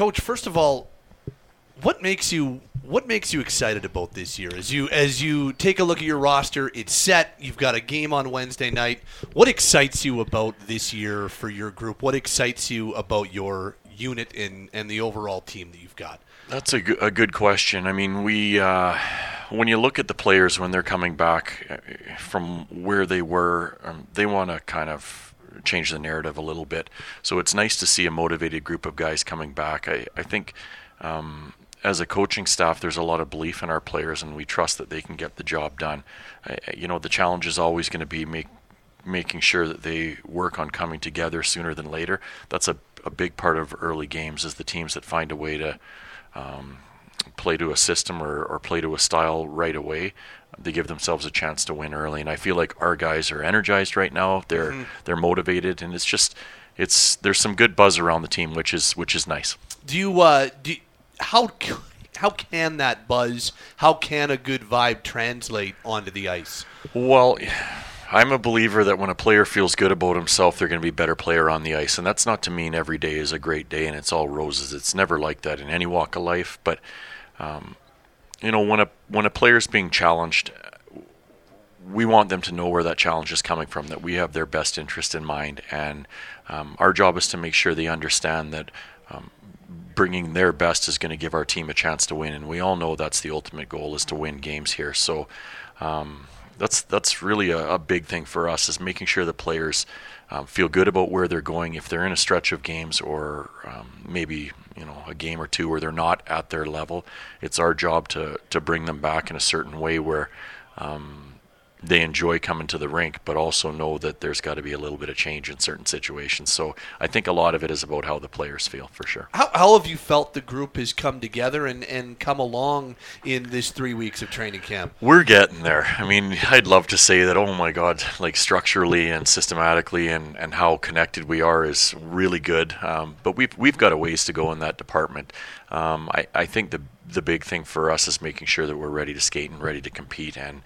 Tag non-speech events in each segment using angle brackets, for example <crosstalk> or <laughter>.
Coach, first of all, what makes you what makes you excited about this year? As you as you take a look at your roster, it's set. You've got a game on Wednesday night. What excites you about this year for your group? What excites you about your unit and and the overall team that you've got? That's a, a good question. I mean, we uh, when you look at the players when they're coming back uh, from where they were, um, they want to kind of change the narrative a little bit. So it's nice to see a motivated group of guys coming back. I I think. Um, as a coaching staff, there's a lot of belief in our players, and we trust that they can get the job done. Uh, you know, the challenge is always going to be make, making sure that they work on coming together sooner than later. That's a, a big part of early games is the teams that find a way to um, play to a system or, or play to a style right away. They give themselves a chance to win early, and I feel like our guys are energized right now. They're mm-hmm. they're motivated, and it's just it's there's some good buzz around the team, which is which is nice. Do you uh, do how how can that buzz? How can a good vibe translate onto the ice? Well. I'm a believer that when a player feels good about himself, they're going to be a better player on the ice. And that's not to mean every day is a great day and it's all roses. It's never like that in any walk of life. But, um, you know, when a when a player's being challenged, we want them to know where that challenge is coming from. That we have their best interest in mind, and um, our job is to make sure they understand that um, bringing their best is going to give our team a chance to win. And we all know that's the ultimate goal is to win games here. So. Um, that's that's really a, a, big thing for us is making sure the players um, feel good about where they're going if they're in a stretch of games or um, maybe you know a game or two where they're not at their level. It's our job to to bring them back in a certain way where um, they enjoy coming to the rink, but also know that there's got to be a little bit of change in certain situations. So I think a lot of it is about how the players feel for sure. How, how have you felt the group has come together and, and come along in this three weeks of training camp? We're getting there. I mean, I'd love to say that, oh my God, like structurally and systematically and, and how connected we are is really good. Um, but we've, we've got a ways to go in that department. Um, I, I think the, the big thing for us is making sure that we're ready to skate and ready to compete. And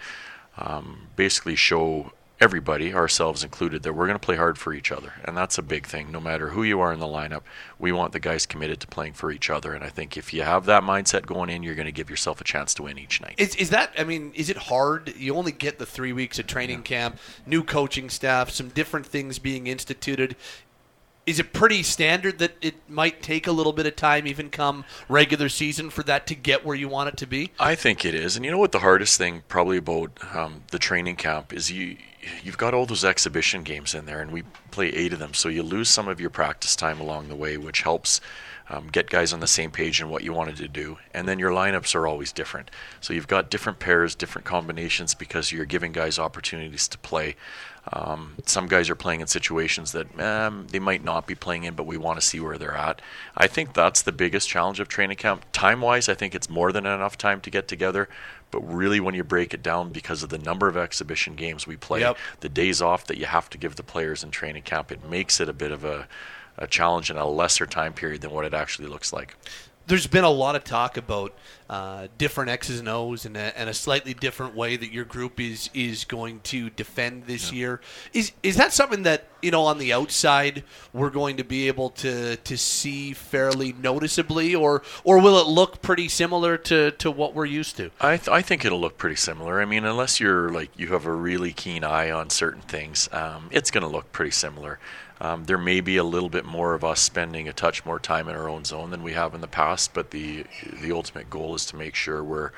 um, basically show everybody, ourselves included, that we're going to play hard for each other. And that's a big thing. No matter who you are in the lineup, we want the guys committed to playing for each other. And I think if you have that mindset going in, you're going to give yourself a chance to win each night. Is, is that, I mean, is it hard? You only get the three weeks of training yeah. camp, new coaching staff, some different things being instituted is it pretty standard that it might take a little bit of time, even come regular season, for that to get where you want it to be? I think it is, and you know what the hardest thing probably about um, the training camp is you you've got all those exhibition games in there, and we play eight of them, so you lose some of your practice time along the way, which helps. Um, get guys on the same page in what you wanted to do. And then your lineups are always different. So you've got different pairs, different combinations because you're giving guys opportunities to play. Um, some guys are playing in situations that um, they might not be playing in, but we want to see where they're at. I think that's the biggest challenge of training camp. Time wise, I think it's more than enough time to get together. But really, when you break it down, because of the number of exhibition games we play, yep. the days off that you have to give the players in training camp, it makes it a bit of a, a challenge in a lesser time period than what it actually looks like there's been a lot of talk about uh, different X's and O's and a, and a, slightly different way that your group is is going to defend this yeah. year. Is is that something that you know on the outside we're going to be able to to see fairly noticeably, or or will it look pretty similar to, to what we're used to? I th- I think it'll look pretty similar. I mean, unless you're like you have a really keen eye on certain things, um, it's going to look pretty similar. Um, there may be a little bit more of us spending a touch more time in our own zone than we have in the past, but the the ultimate goal is to make sure we're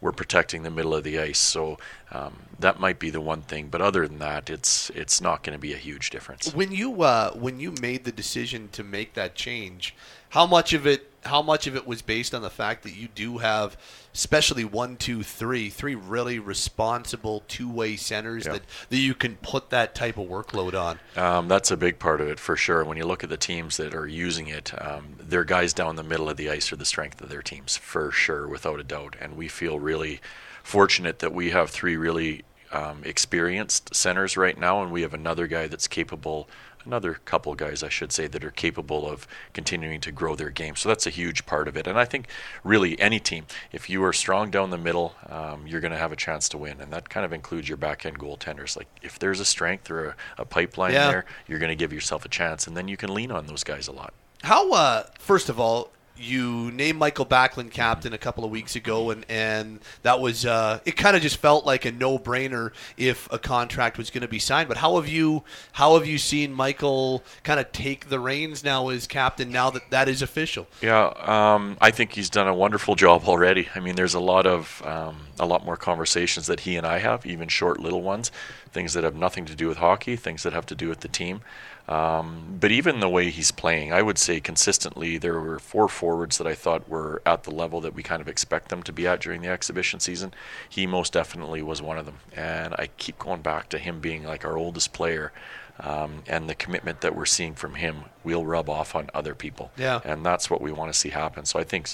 we're protecting the middle of the ice. So um, that might be the one thing, but other than that, it's it's not going to be a huge difference. When you uh, when you made the decision to make that change, how much of it how much of it was based on the fact that you do have especially one, two, three, three really responsible two-way centers that, that you can put that type of workload on. Um, that's a big part of it for sure. When you look at the teams that are using it, um, their guys down the middle of the ice are the strength of their teams for sure, without a doubt. And we feel really fortunate that we have three really um, experienced centers right now, and we have another guy that's capable another couple guys, I should say, that are capable of continuing to grow their game. So that's a huge part of it. And I think really any team, if you are strong down the middle, um, you're going to have a chance to win. And that kind of includes your back end goaltenders. Like if there's a strength or a, a pipeline yeah. there, you're going to give yourself a chance. And then you can lean on those guys a lot. How, uh, first of all, you named Mikael Backlund captain a couple of weeks ago, and, and that was uh, it. Kind of just felt like a no brainer if a contract was going to be signed. But how have you how have you seen Michael kind of take the reins now as captain? Now that that is official. Yeah, um, I think he's done a wonderful job already. I mean, there's a lot of um, a lot more conversations that he and I have, even short little ones, things that have nothing to do with hockey, things that have to do with the team. Um, but even the way he's playing, I would say consistently there were four forwards that I thought were at the level that we kind of expect them to be at during the exhibition season. He most definitely was one of them. And I keep going back to him being like our oldest player. Um, and the commitment that we're seeing from him will rub off on other people. Yeah. And that's what we want to see happen. So I think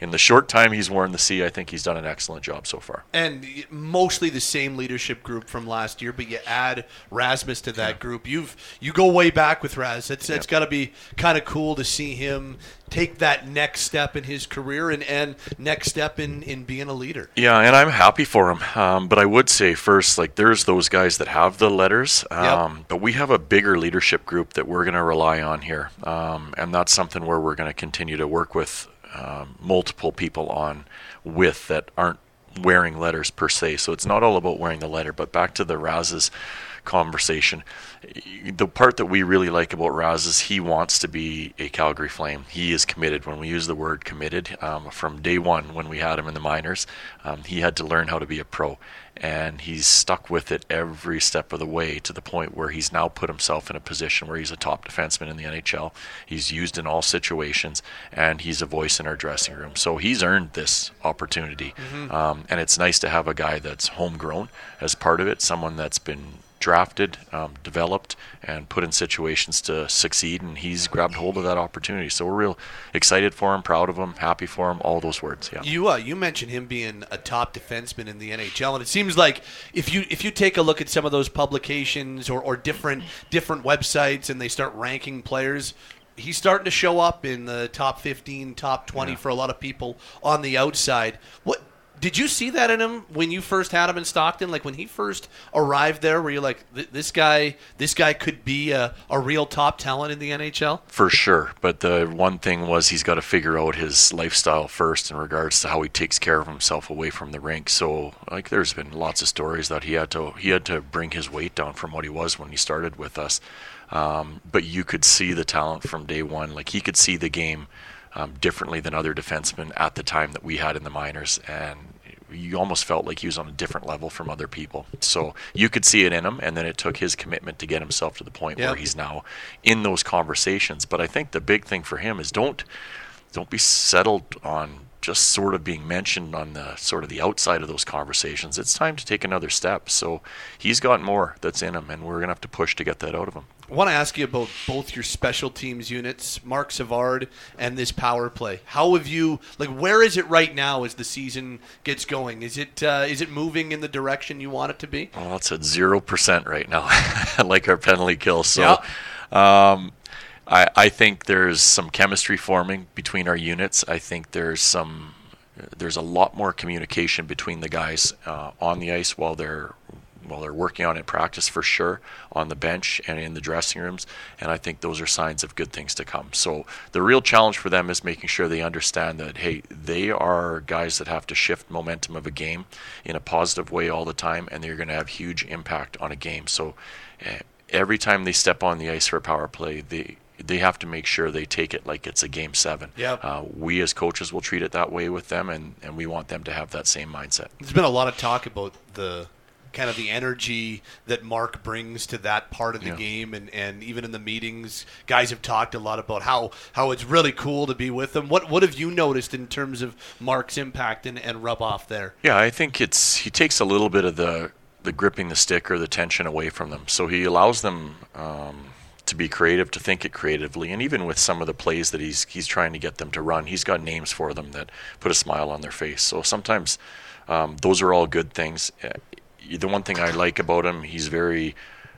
in the short time he's worn the C, I think he's done an excellent job so far. And mostly the same leadership group from last year, but you add Rasmus to that yeah. group. You've you go way back with Raz. It's it's got to be kind of cool to see him take that next step in his career and, and next step in, in being a leader. Yeah, and I'm happy for him. Um, but I would say first, like there's those guys that have the letters, um, yep. but we have a bigger leadership group that we're going to rely on here, um, and that's something where we're going to continue to work with um, multiple people on with that aren't wearing letters per se. So it's not all about wearing the letter, but back to the Raz's conversation. The part that we really like about Raz is he wants to be a Calgary Flame. He is committed. When we use the word committed, um, from day one when we had him in the minors, um, he had to learn how to be a pro. And he's stuck with it every step of the way to the point where he's now put himself in a position where he's a top defenseman in the NHL. He's used in all situations, and he's a voice in our dressing room. So he's earned this opportunity. Mm-hmm. Um, and it's nice to have a guy that's homegrown as part of it, someone that's been drafted, um, developed, and put in situations to succeed. And he's grabbed hold of that opportunity. So we're real excited for him, proud of him, happy for him. All those words. Yeah. You uh, you mentioned him being a top defenseman in the NHL, and it seems like if you if you take a look at some of those publications or, or different different websites and they start ranking players. He's starting to show up in the top 15, top 20 yeah. for a lot of people on the outside. What did you see that in him when you first had him in Stockton? Like when he first arrived there, were you like, this guy, this guy could be a, a real top talent in the NHL? For sure. But the one thing was he's got to figure out his lifestyle first in regards to how he takes care of himself away from the rink. So like, there's been lots of stories that he had to he had to bring his weight down from what he was when he started with us. Um, but you could see the talent from day one. Like he could see the game um, differently than other defensemen at the time that we had in the minors, and you almost felt like he was on a different level from other people. So you could see it in him, and then it took his commitment to get himself to the point yep. where he's now in those conversations. But I think the big thing for him is don't don't be settled on just sort of being mentioned on the sort of the outside of those conversations. It's time to take another step. So he's got more that's in him, and we're gonna have to push to get that out of him. I want to ask you about both your special teams units, Marc Savard, and this power play. How have you like? Where is it right now as the season gets going? Is it uh, is it moving in the direction you want it to be? Well, it's at zero percent right now, <laughs> like our penalty kill. So. Yeah. Um, I, I think there's some chemistry forming between our units. I think there's some there's a lot more communication between the guys uh, on the ice while they're while they're working on it in practice for sure on the bench and in the dressing rooms and I think those are signs of good things to come. So the real challenge for them is making sure they understand that hey they are guys that have to shift momentum of a game in a positive way all the time and they're going to have huge impact on a game. So uh, every time they step on the ice for a power play they they have to make sure they take it like it's a game seven. Yeah. Uh, we as coaches will treat it that way with them, and, and we want them to have that same mindset. There's been a lot of talk about the kind of the energy that Marc brings to that part of the yeah. game, and, and even in the meetings, guys have talked a lot about how, how it's really cool to be with them. What what have you noticed in terms of Marc's impact and, and rub off there? Yeah, I think it's he takes a little bit of the the gripping the stick or the tension away from them, so he allows them. Um, to be creative, to think it creatively, and even with some of the plays that he's he's trying to get them to run, he's got names for them that put a smile on their face. So sometimes um, those are all good things. Uh, the one thing I like about him, he's very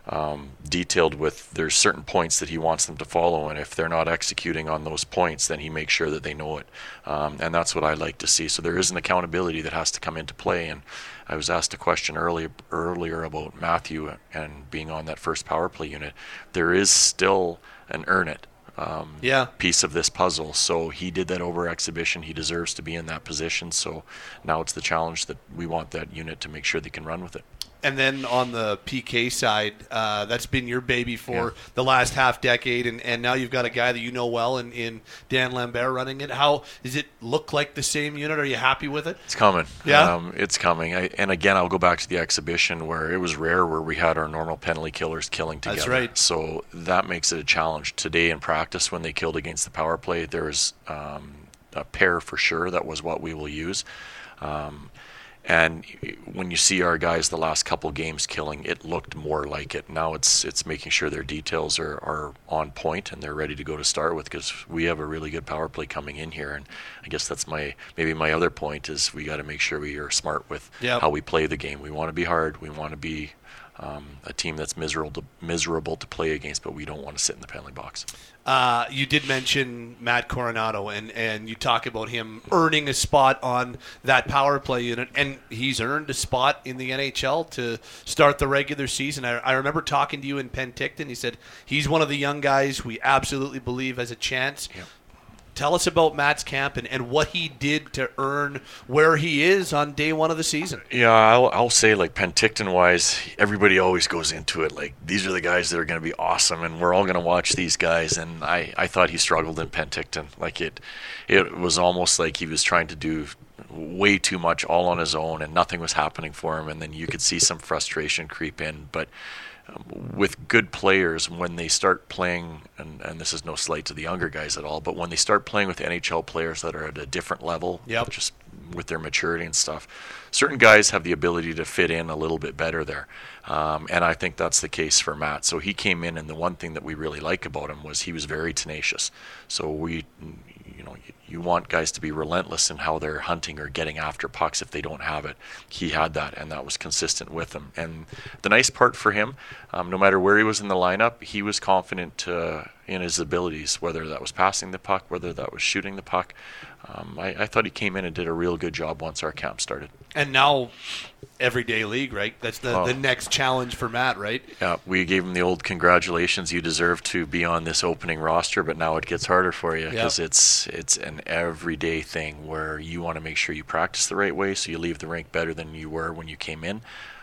um, detailed with there's certain points that he wants them to follow, and if they're not executing on those points, then he makes sure that they know it, um, and that's what I like to see. So there is an accountability that has to come into play, and I was asked a question earlier earlier about Matthew and being on that first power play unit. There is still an earn it um, Yeah. piece of this puzzle. So he did that over exhibition. He deserves to be in that position. So now it's the challenge that we want that unit to make sure they can run with it. And then on the PK side, uh, that's been your baby for Yeah. the last half decade, and, and now you've got a guy that you know well in, in Dan Lambert running it. How does it look like the same unit? Are you happy with it? It's coming. Yeah? Um, it's coming. I, and again, I'll go back to the exhibition where it was rare where we had our normal penalty killers killing together. That's right. So that makes it a challenge. Today in practice, when they killed against the power play, there was um, a pair for sure. That was what we will use. Um, and when you see our guys the last couple games killing, it looked more like it. Now it's it's making sure their details are, are on point and they're ready to go to start with because we have a really good power play coming in here. And I guess that's my maybe my other point is we got to make sure we are smart with Yep. how we play the game. We want to be hard. We want to be um, a team that's miserable to, miserable to play against, but we don't want to sit in the penalty box. Uh, you did mention Matt Coronato, and, and you talk about him earning a spot on that power play unit, and he's earned a spot in the NHL to start the regular season. I, I remember talking to you in Penticton. He said he's one of the young guys we absolutely believe has a chance. Yep. Tell us about Matt's camp and, and what he did to earn where he is on day one of the season. Yeah, I'll, I'll say like Penticton wise, everybody always goes into it like these are the guys that are going to be awesome, and we're all going to watch these guys. And I, I thought he struggled in Penticton. Like it, it was almost like he was trying to do way too much all on his own, and nothing was happening for him. And then you could see some frustration creep in, but. Um, With good players, when they start playing, and, and this is no slight to the younger guys at all, but when they start playing with NHL players that are at a different level, Yep. just with their maturity and stuff. Certain guys have the ability to fit in a little bit better there, um, and I think that's the case for Matt. So he came in, and the one thing that we really like about him was he was very tenacious. So we, you know, you, want guys to be relentless in how they're hunting or getting after pucks if they don't have it. He had that, and that was consistent with him. And the nice part for him, um, no matter where he was in the lineup, he was confident uh, in his abilities, whether that was passing the puck, whether that was shooting the puck. Um, I, I thought he came in and did a real good job once our camp started. And now, everyday league, right? That's the, Oh. the next challenge for Matt, right? Yeah, we gave him the old congratulations. You deserve to be on this opening roster, but now it gets harder for you because Yep. it's it's an everyday thing where you want to make sure you practice the right way, so you leave the rink better than you were when you came in.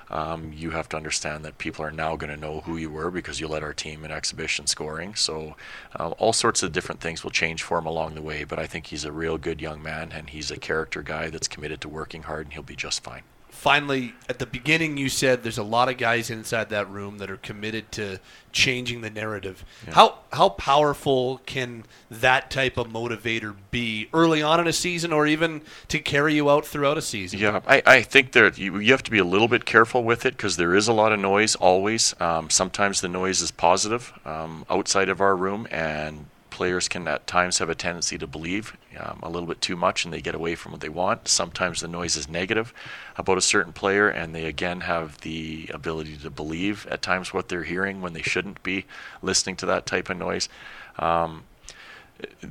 Um, you have to understand that people are now going to know who you were because you led our team in exhibition scoring. So uh, all sorts of different things will change for him along the way. But I think he's a real good young man, and he's a character guy that's committed to working hard, and he'll be just fine. Finally, at the beginning, you said there's a lot of guys inside that room that are committed to changing the narrative. How how powerful can that type of motivator be early on in a season, or even to carry you out throughout a season? Yeah, I, I think that you, you have to be a little bit careful with it because there is a lot of noise always. Um, sometimes the noise is positive um, outside of our room, and players can at times have a tendency to believe um, a little bit too much and they get away from what they want. Sometimes the noise is negative about a certain player, and they again have the ability to believe at times what they're hearing when they shouldn't be listening to that type of noise. Um,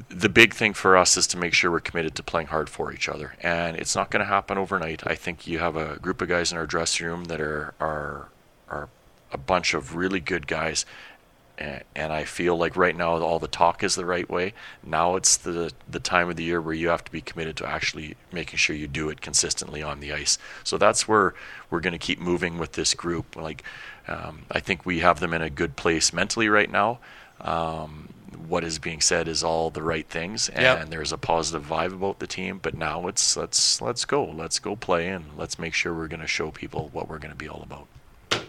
the big thing for us is to make sure we're committed to playing hard for each other, and it's not going to happen overnight. I think you have a group of guys in our dressing room that are are are a bunch of really good guys, and, and I feel like right now all the talk is the right way. Now it's the the time of the year where you have to be committed to actually making sure you do it consistently on the ice. So that's where we're going to keep moving with this group. Like um, I think we have them in a good place mentally right now. Um, what is being said is all the right things, and Yep. there's a positive vibe about the team. But now it's let's let's go, let's go play, and let's make sure we're going to show people what we're going to be all about.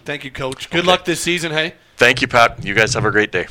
Thank you, Coach. Good Okay. luck this season. Hey. Thank you, Pat. You guys have a great day.